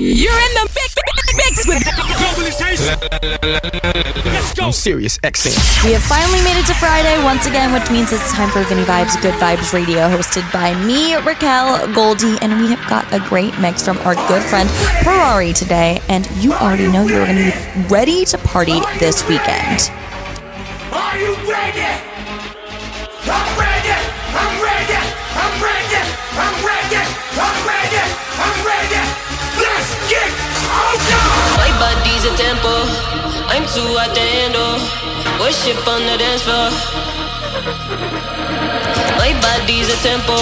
You're in the mix, mix with Let's go. Sirius XM. We have finally made it to Friday once again, which means it's time for Vinny Vibes Good Vibes Radio, hosted by me, Raquel Goldie, and we have got a great mix from our good friend Purari today. And you already know you're going to be ready to party this weekend. Are you Body's a tempo. I'm too hot to handle. Worship on the dance floor. My body's a tempo.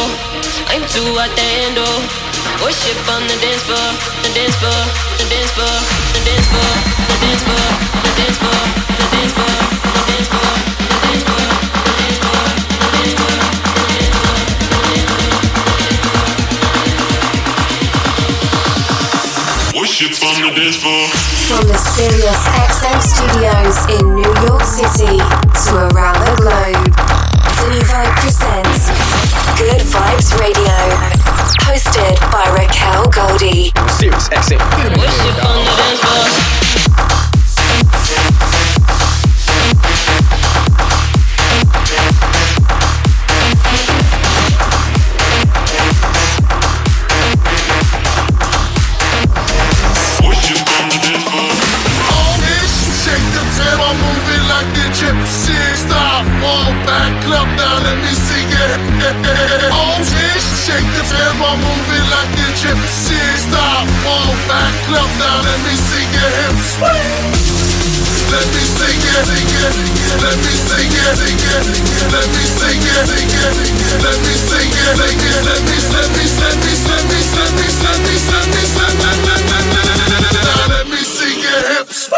I'm too hot to handle. Worship on the dance floor. The dance floor. The dance floor. The dance floor. The dance floor. The dance floor. The dance floor. The dance Worship on the dance floor. From the Sirius XM studios in New York City to around the globe, Vinny Vibe presents Good Vibes Radio, hosted by Raquel Goldie. Sirius XM. Worship on the dance floor. Move it like the gypsy. Stop, one back, clap down, let me see your hips. Let me sing it, sing it, let me sing it, sing it, let me sing it, sing it, let me sing it, sing it, let me, let me, let me, let me, let me, let me, let me, let me, let me, now let me see your hips.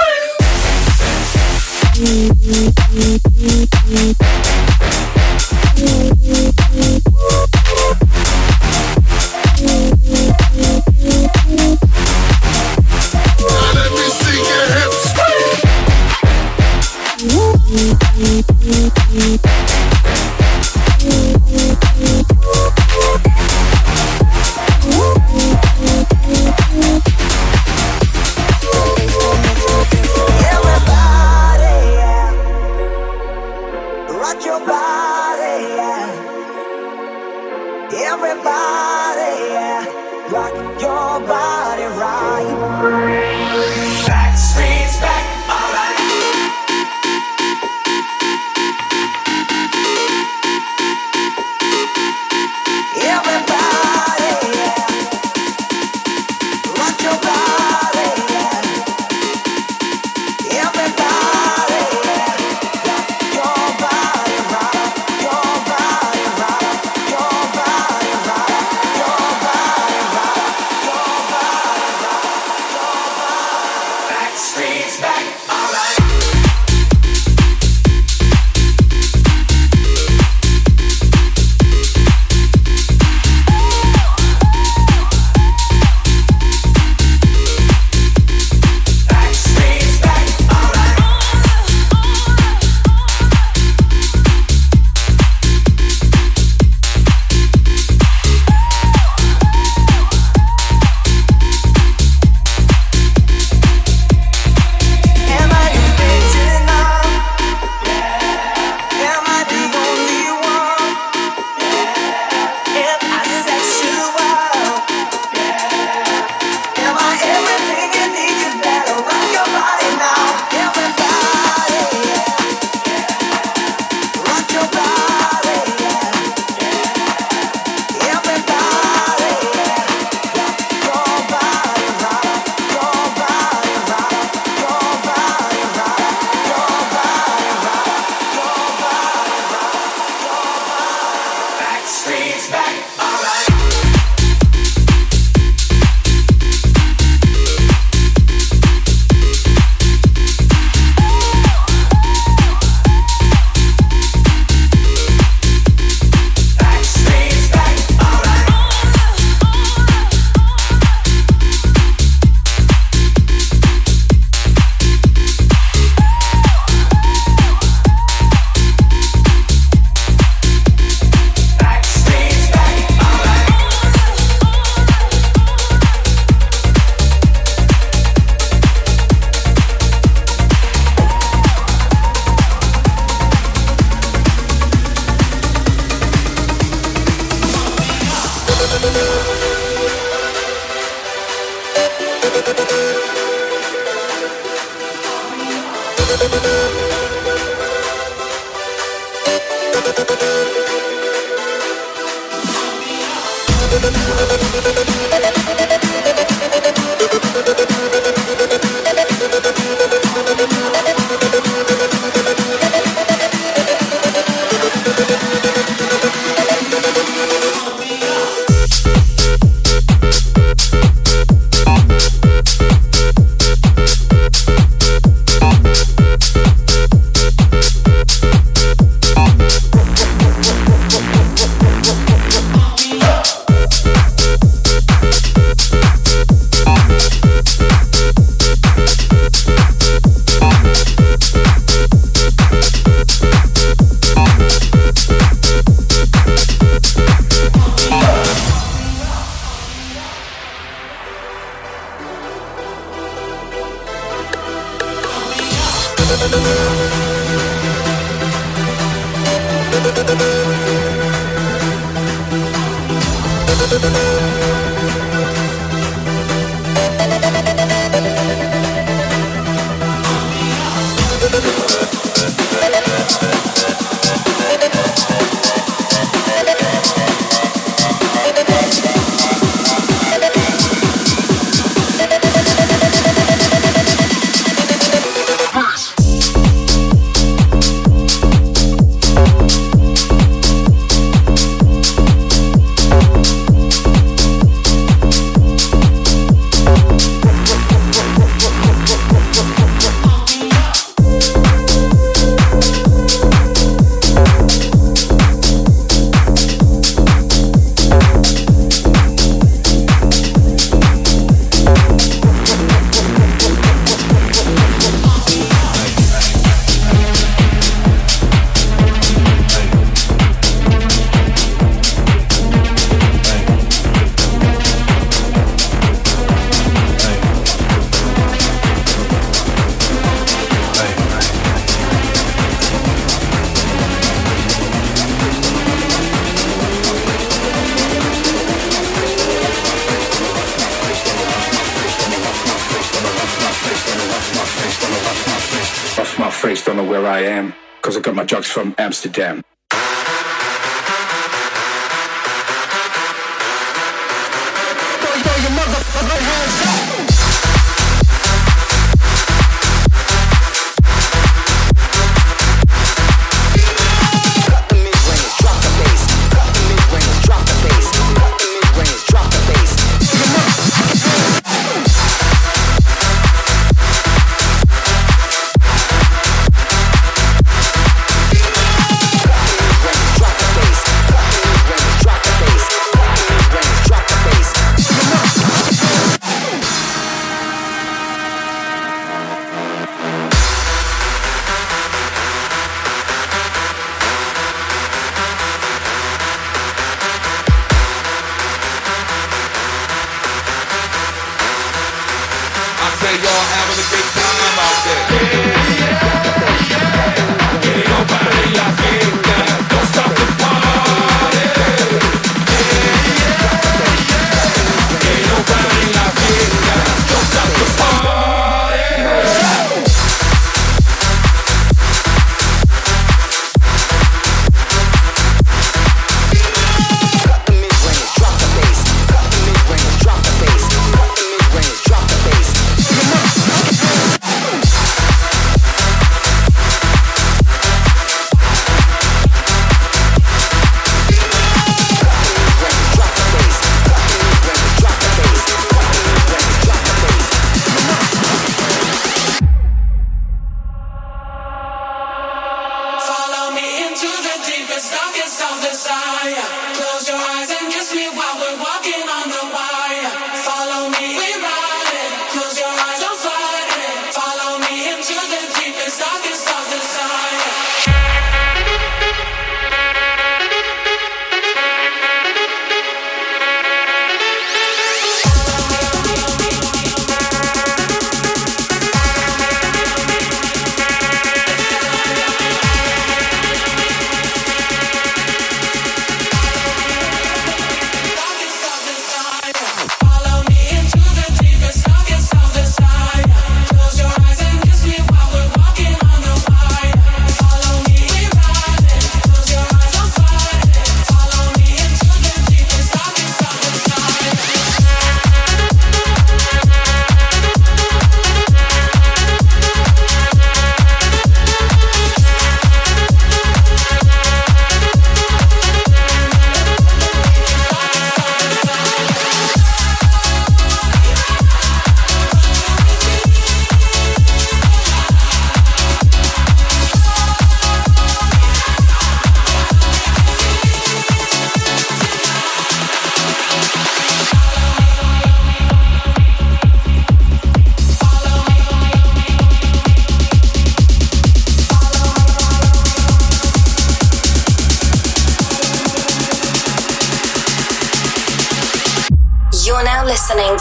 From Amsterdam.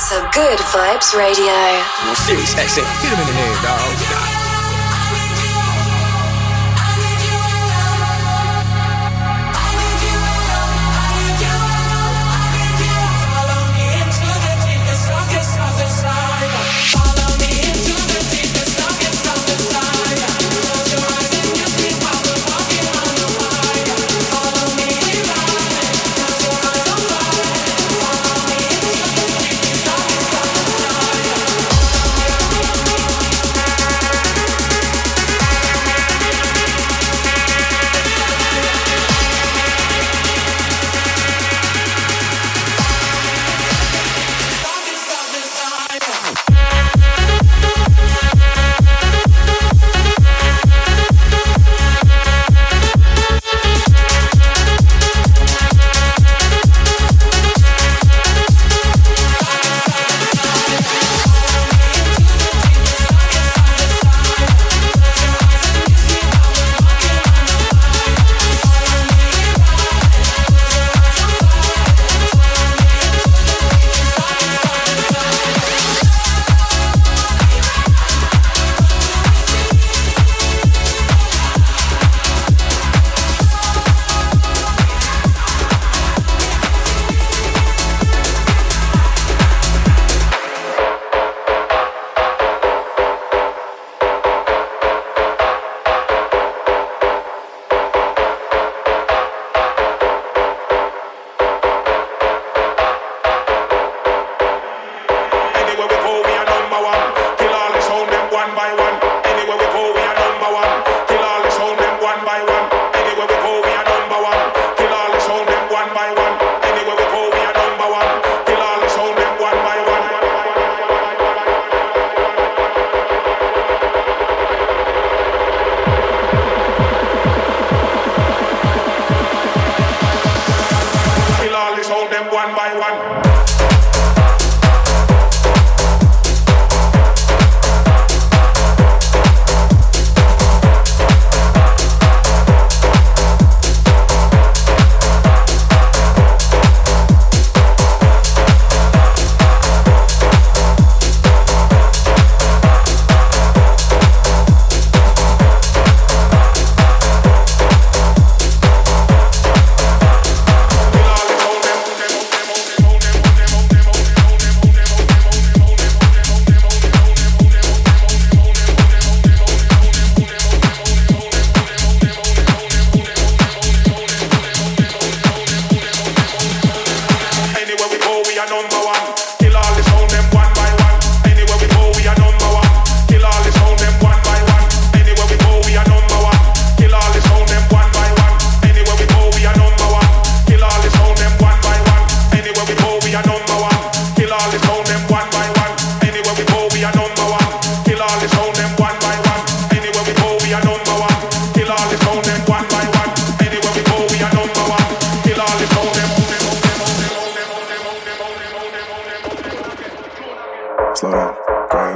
To Good Vibes Radio. Sirius XM. Hit him in the head, dog.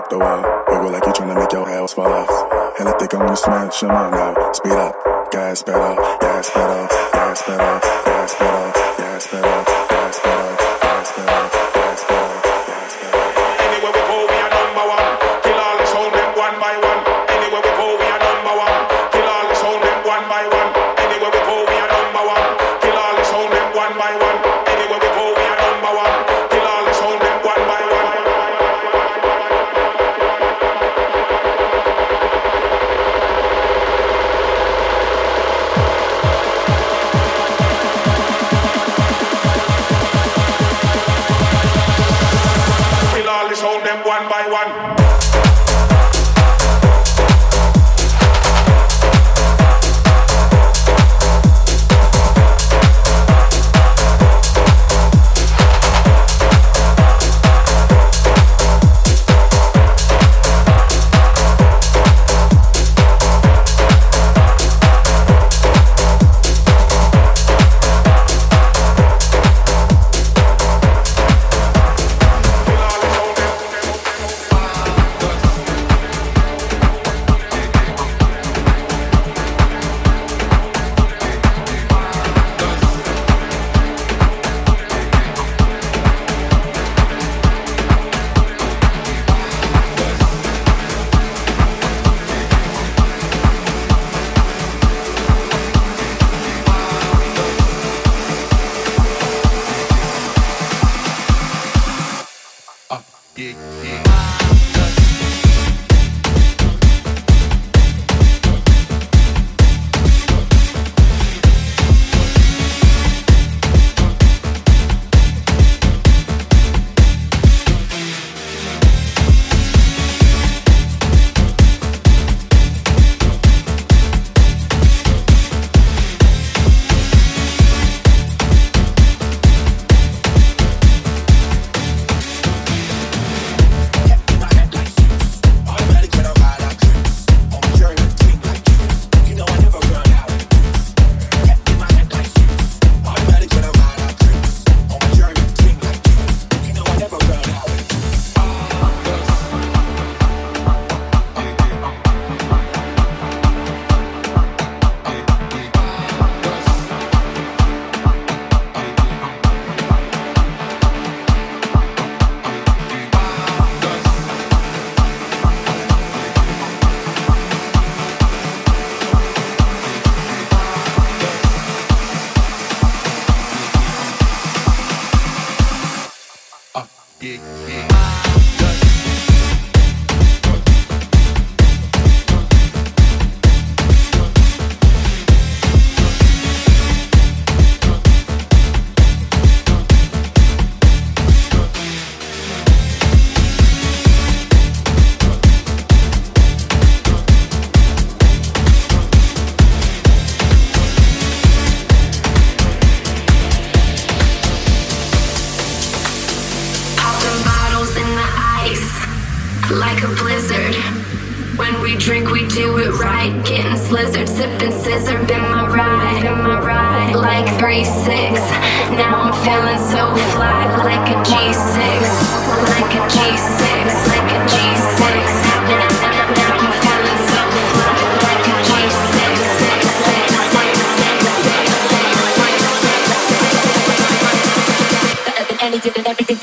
back the wall. Wiggle like you tryna make your house fall off. Hell, I think I'm gonna smash your mind out. Speed up, gas pedal, gas pedal, gas pedal, gas pedal, gas pedal, gas pedal, gas pedal. Gas pedal.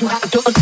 I don't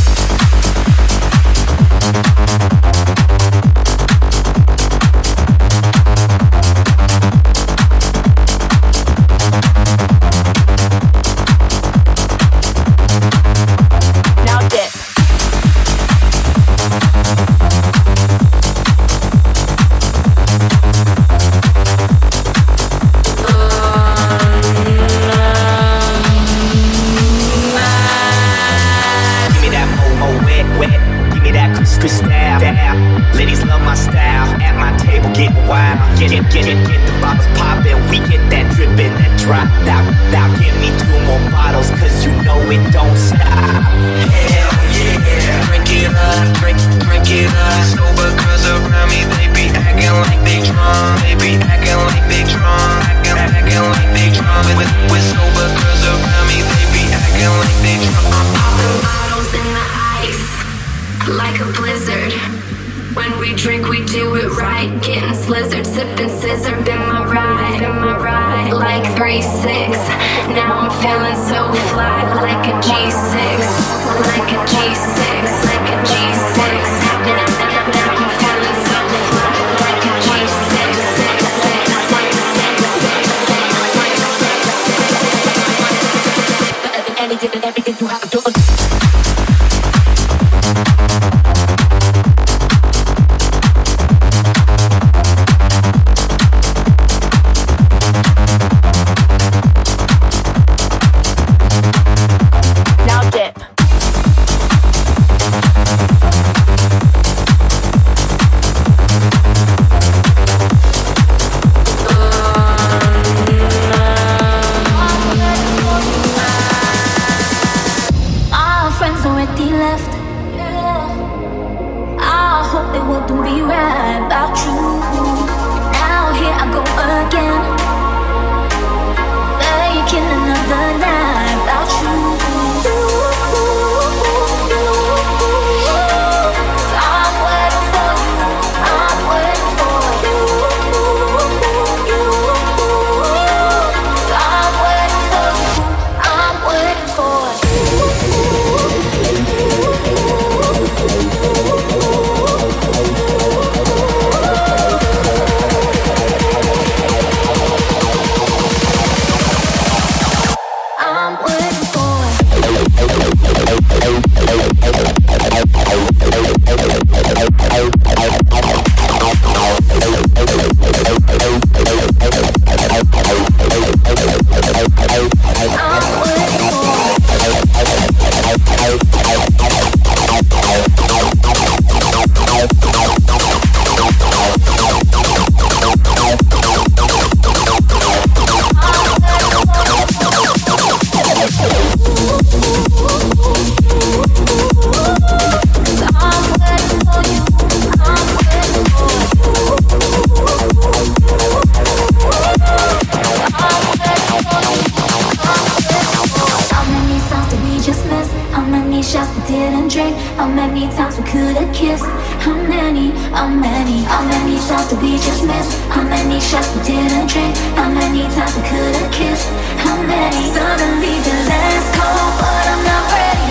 times we could have kissed? How many, how many, how many shots did we just miss? How many shots we didn't drink? How many times we could have kissed? How many? Suddenly the last call, but I'm not ready.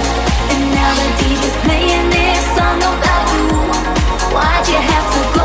And now the DJ's playing this song about you. Why'd you have to go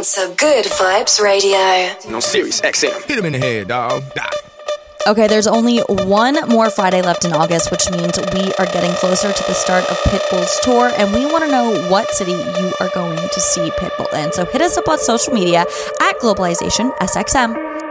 are listening to Good Vibes Radio. No Sirius XM. Hit him in the head, dog. Die. Okay, there's only one more Friday left in August, which means we are getting closer to the start of Pitbull's tour, and we want to know what city you are going to see Pitbull in. So hit us up on social media at Globalization SXM.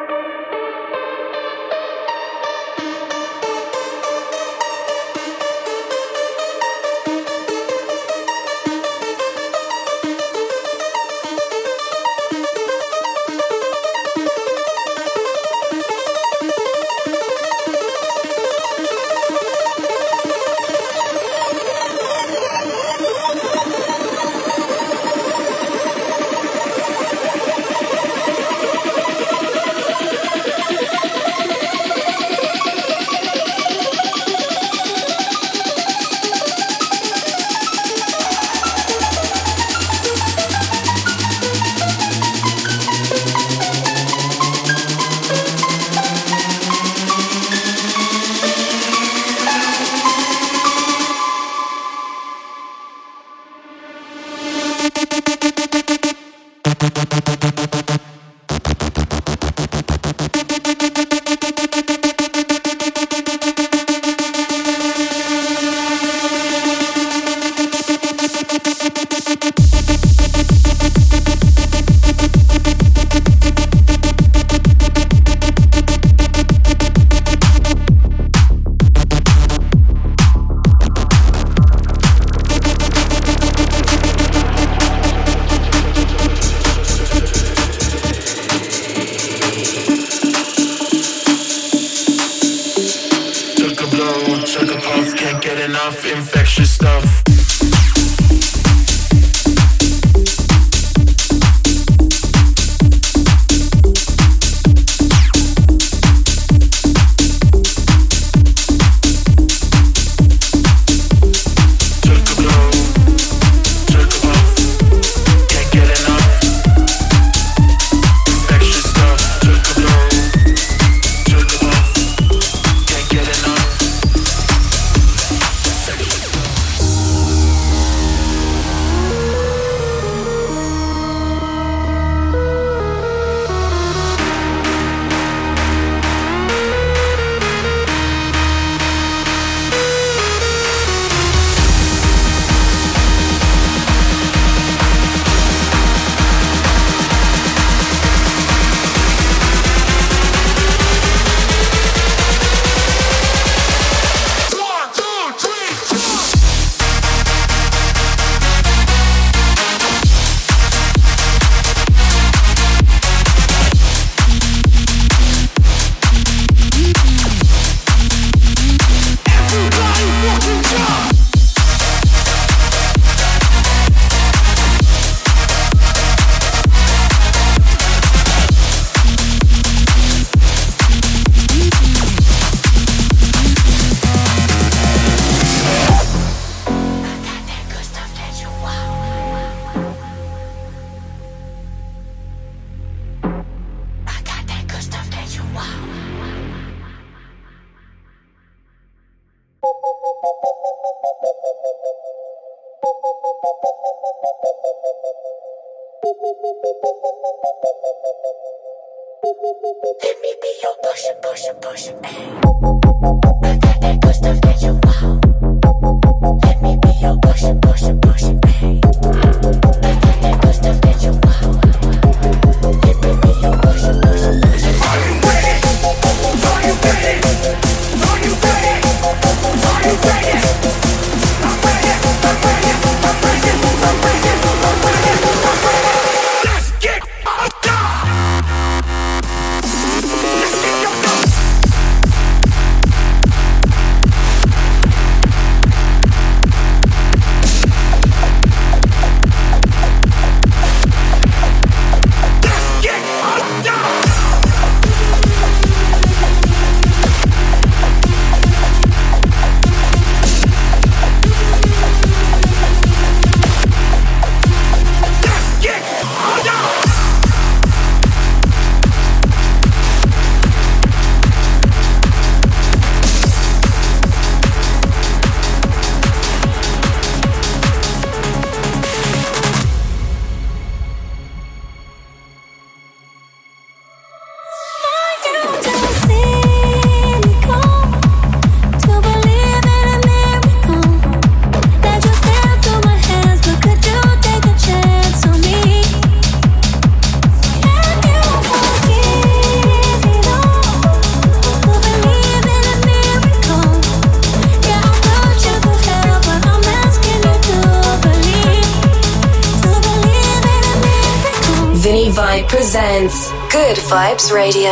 presents Good Vibes Radio.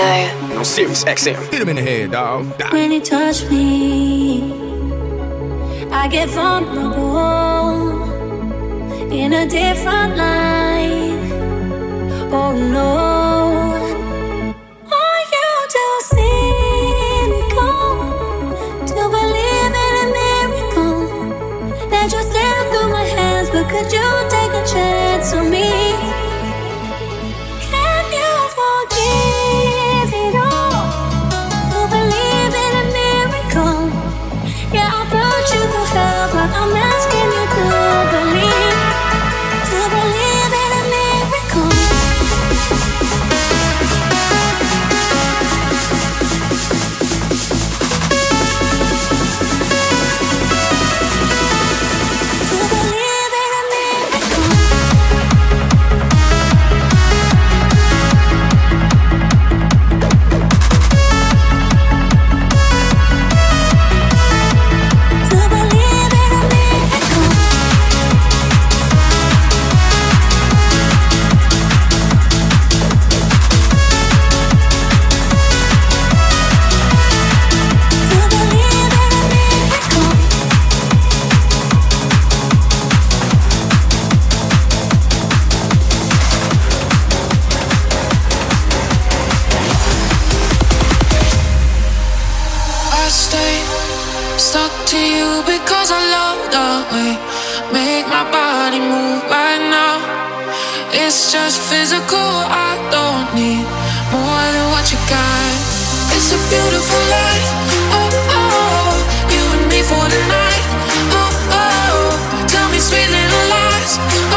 No Sirius XM. Hit him in the head, dog. Die. When you touch me, I get vulnerable in a different light. Oh no. my body move right now. It's just physical, I don't need more than what you got. It's a beautiful life, oh oh. You and me for the night, oh oh. Tell me sweet little lies. Oh,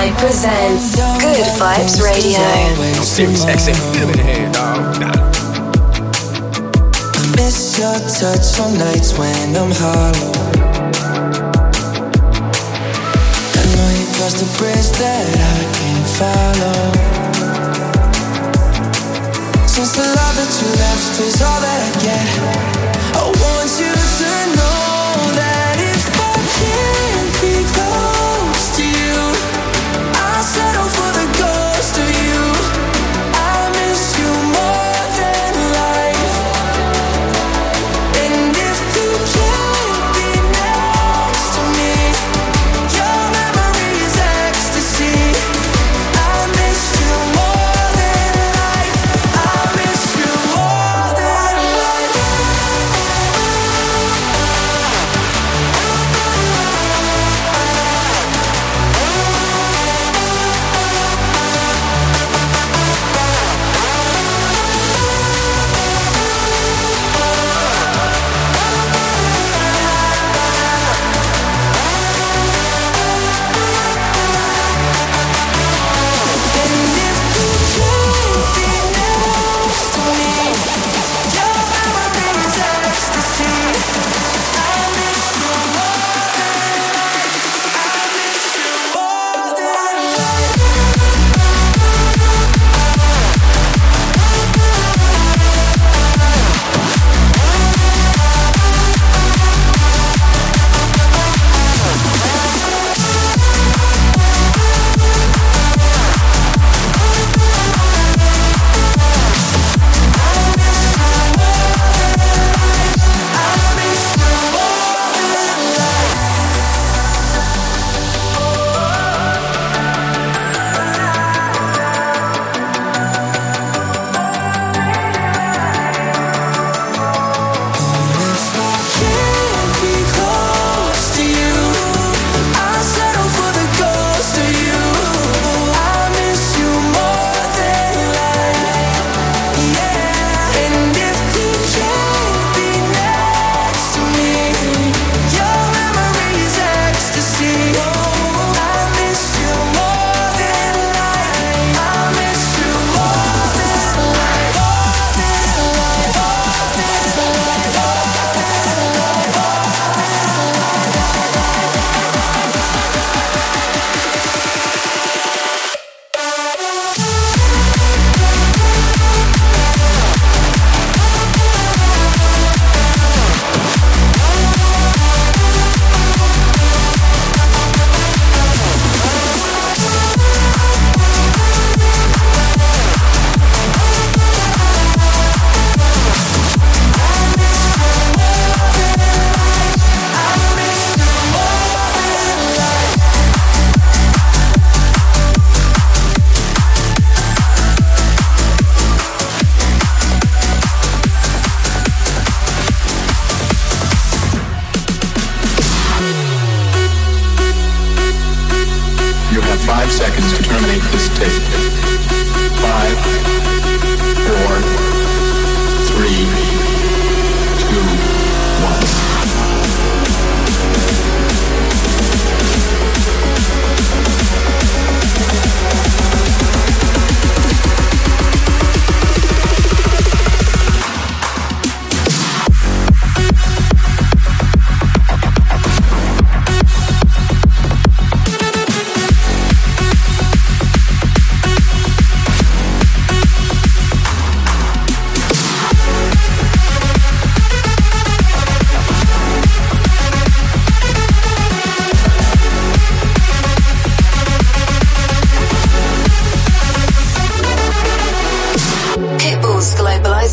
Vibe presents Good Vibes Radio. Sirius XM, get in the head, dog. I miss your touch on nights when I'm hollow. I know you crossed the bridge that I can't follow. Since the love that you left is all that I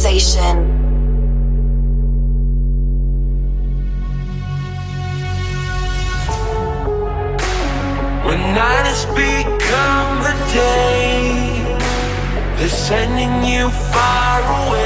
sensation. When night has become the day, they're sending you far away.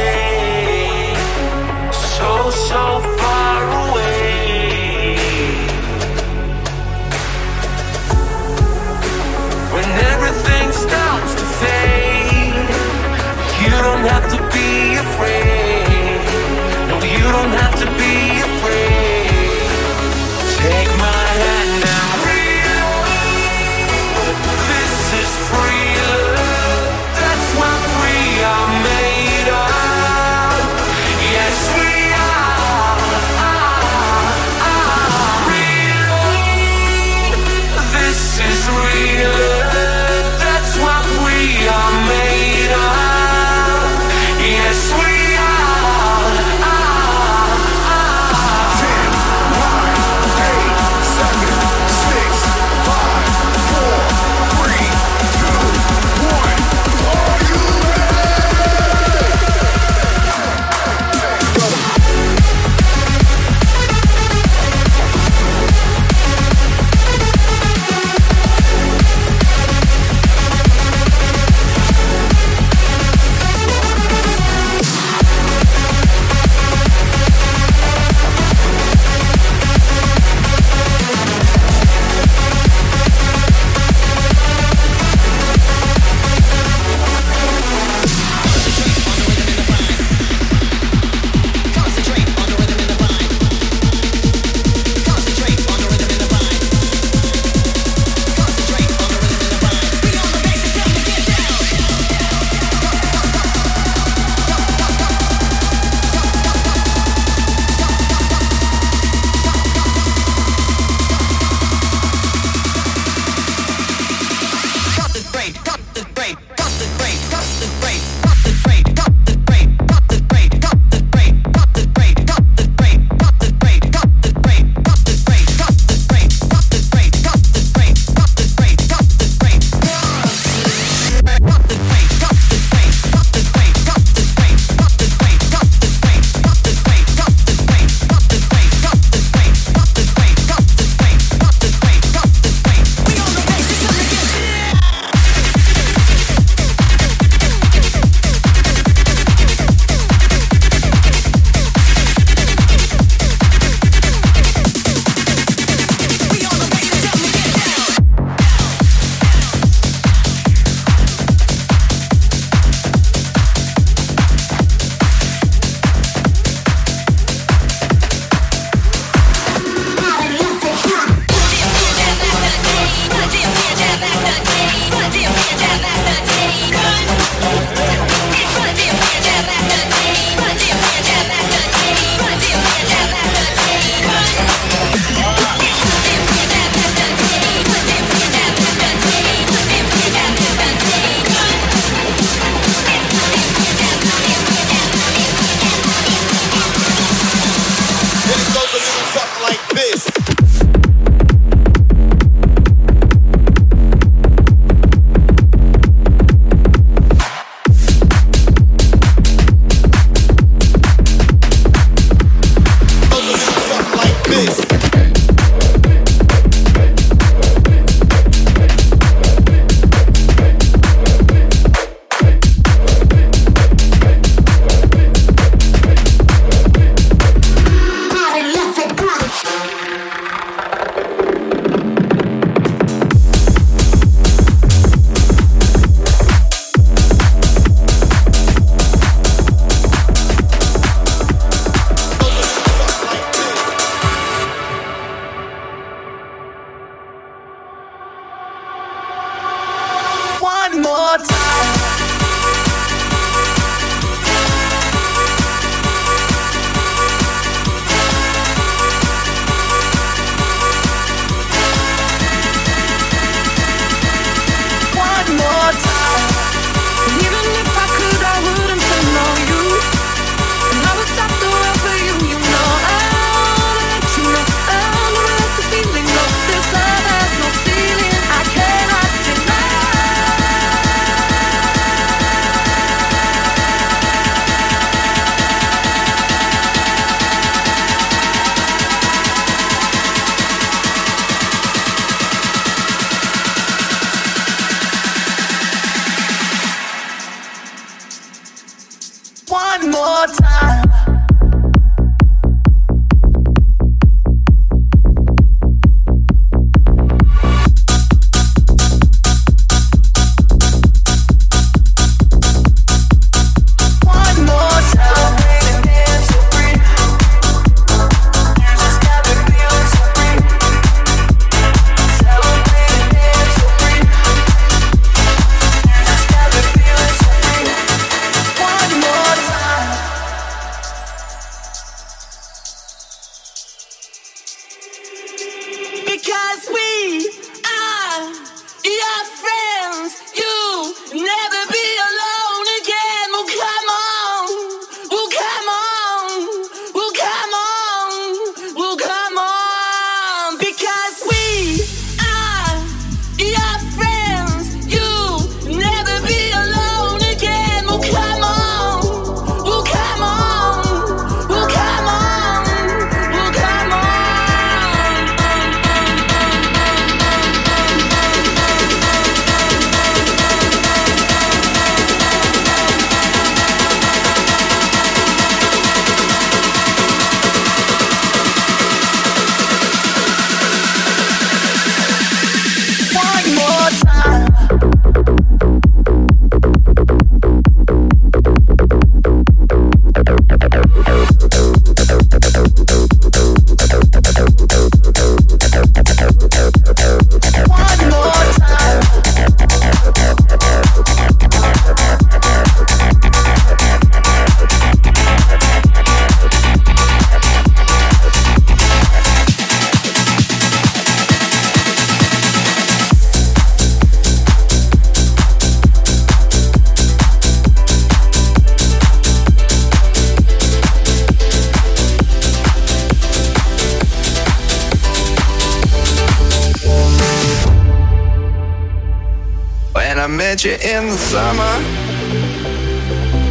I met you in the summer,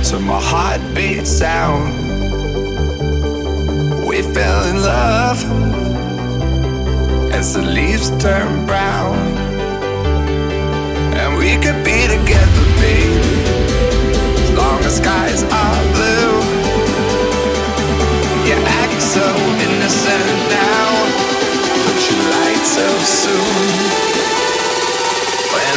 So my heartbeat sound, we fell in love as the leaves turn brown. And we could be together, baby, as long as skies are blue. You act so innocent now, but you lied so soon.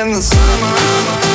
In the summer.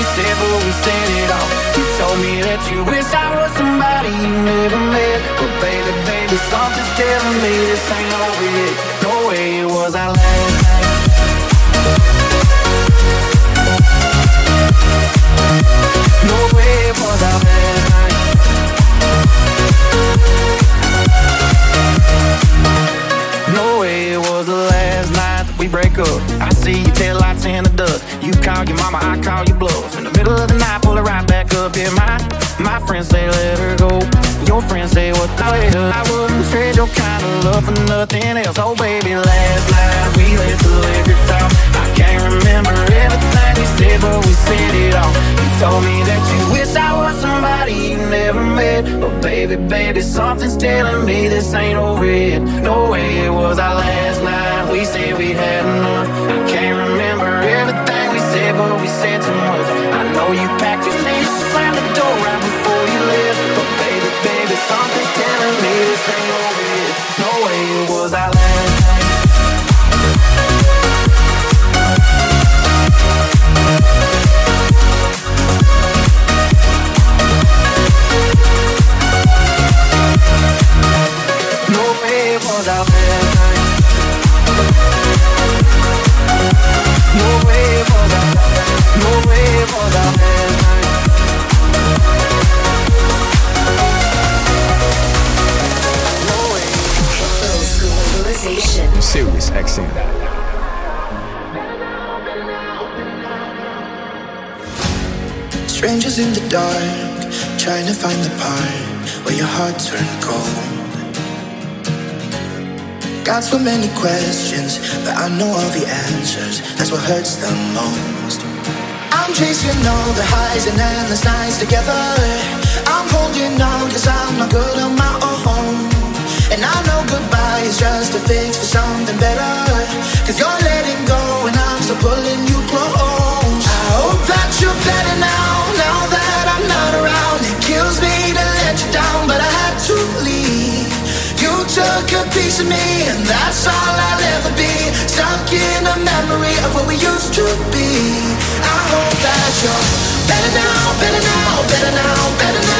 We said, but we said it all. You told me that you wish I was somebody you never met. But baby, baby, something's telling me this ain't over yet. No way it was our last night. No way it was our last night. No way it was the last night that we break up. I see your tail lights in the dust. You call your mama, I call your bluff. In the middle of the night, pull her right back up. Yeah, my my friends say let her go. Your friends say what the hell? I wouldn't trade your kind of love for nothing else. Oh baby, last night we let the liquor talk. I can't remember everything we said, but we said it all. You told me that you wish I was somebody you never met. But baby, baby, something's telling me this ain't over yet. No way it was our last night. We said we had enough. I can't remember you packed Globalization. XM. Strangers in the dark, trying to find the part where your heart turned cold. Got so many questions, but I know all the answers. That's what hurts the most. I'm chasing all the highs and endless nights together. I'm holding on cause I'm not good on my own. And I know goodbye is just a fix for something better. Cause you're letting go and I'm still pulling you close. I hope that you're better now, now that I'm not around. It kills me to let you down, but I had to leave. You took a piece of me, and that's all I'll ever be. Stuck in a memory of what we used to be. I hope that you're better now, better now, better now, better now.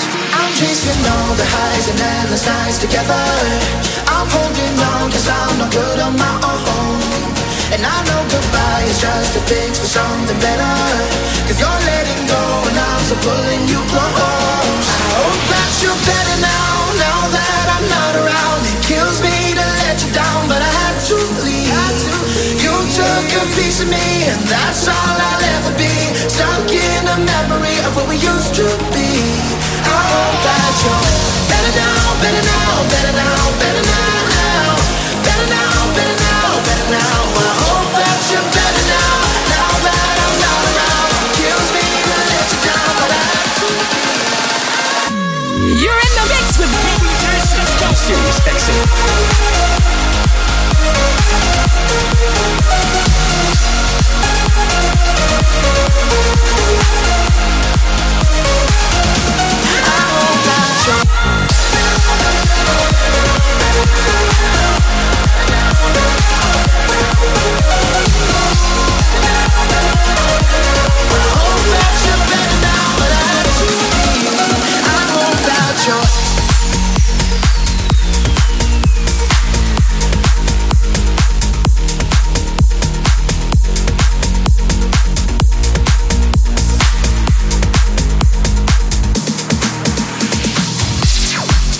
Chasing all the highs and endless nights together. I'm holding on cause I'm not good on my own. And I know goodbye is just a fix for something better. Cause you're letting go and I'm still pulling you close. I hope that you're better now, now that I'm not around. It kills me to let you down, but I had to leave. You took a piece of me, and that's all I'll ever be. Stuck in a memory of what we used to now, better now, better now,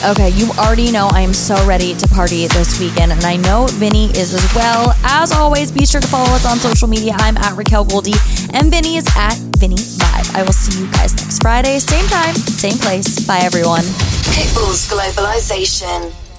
Okay, you already know I am so ready to party this weekend, and I know Vinny is as well. As always, be sure to follow us on social media. I'm at Raquel Goldie, and Vinny is at Vinny Vibe. I will see you guys next Friday, same time, same place. Bye, everyone. Pitbull's Globalization.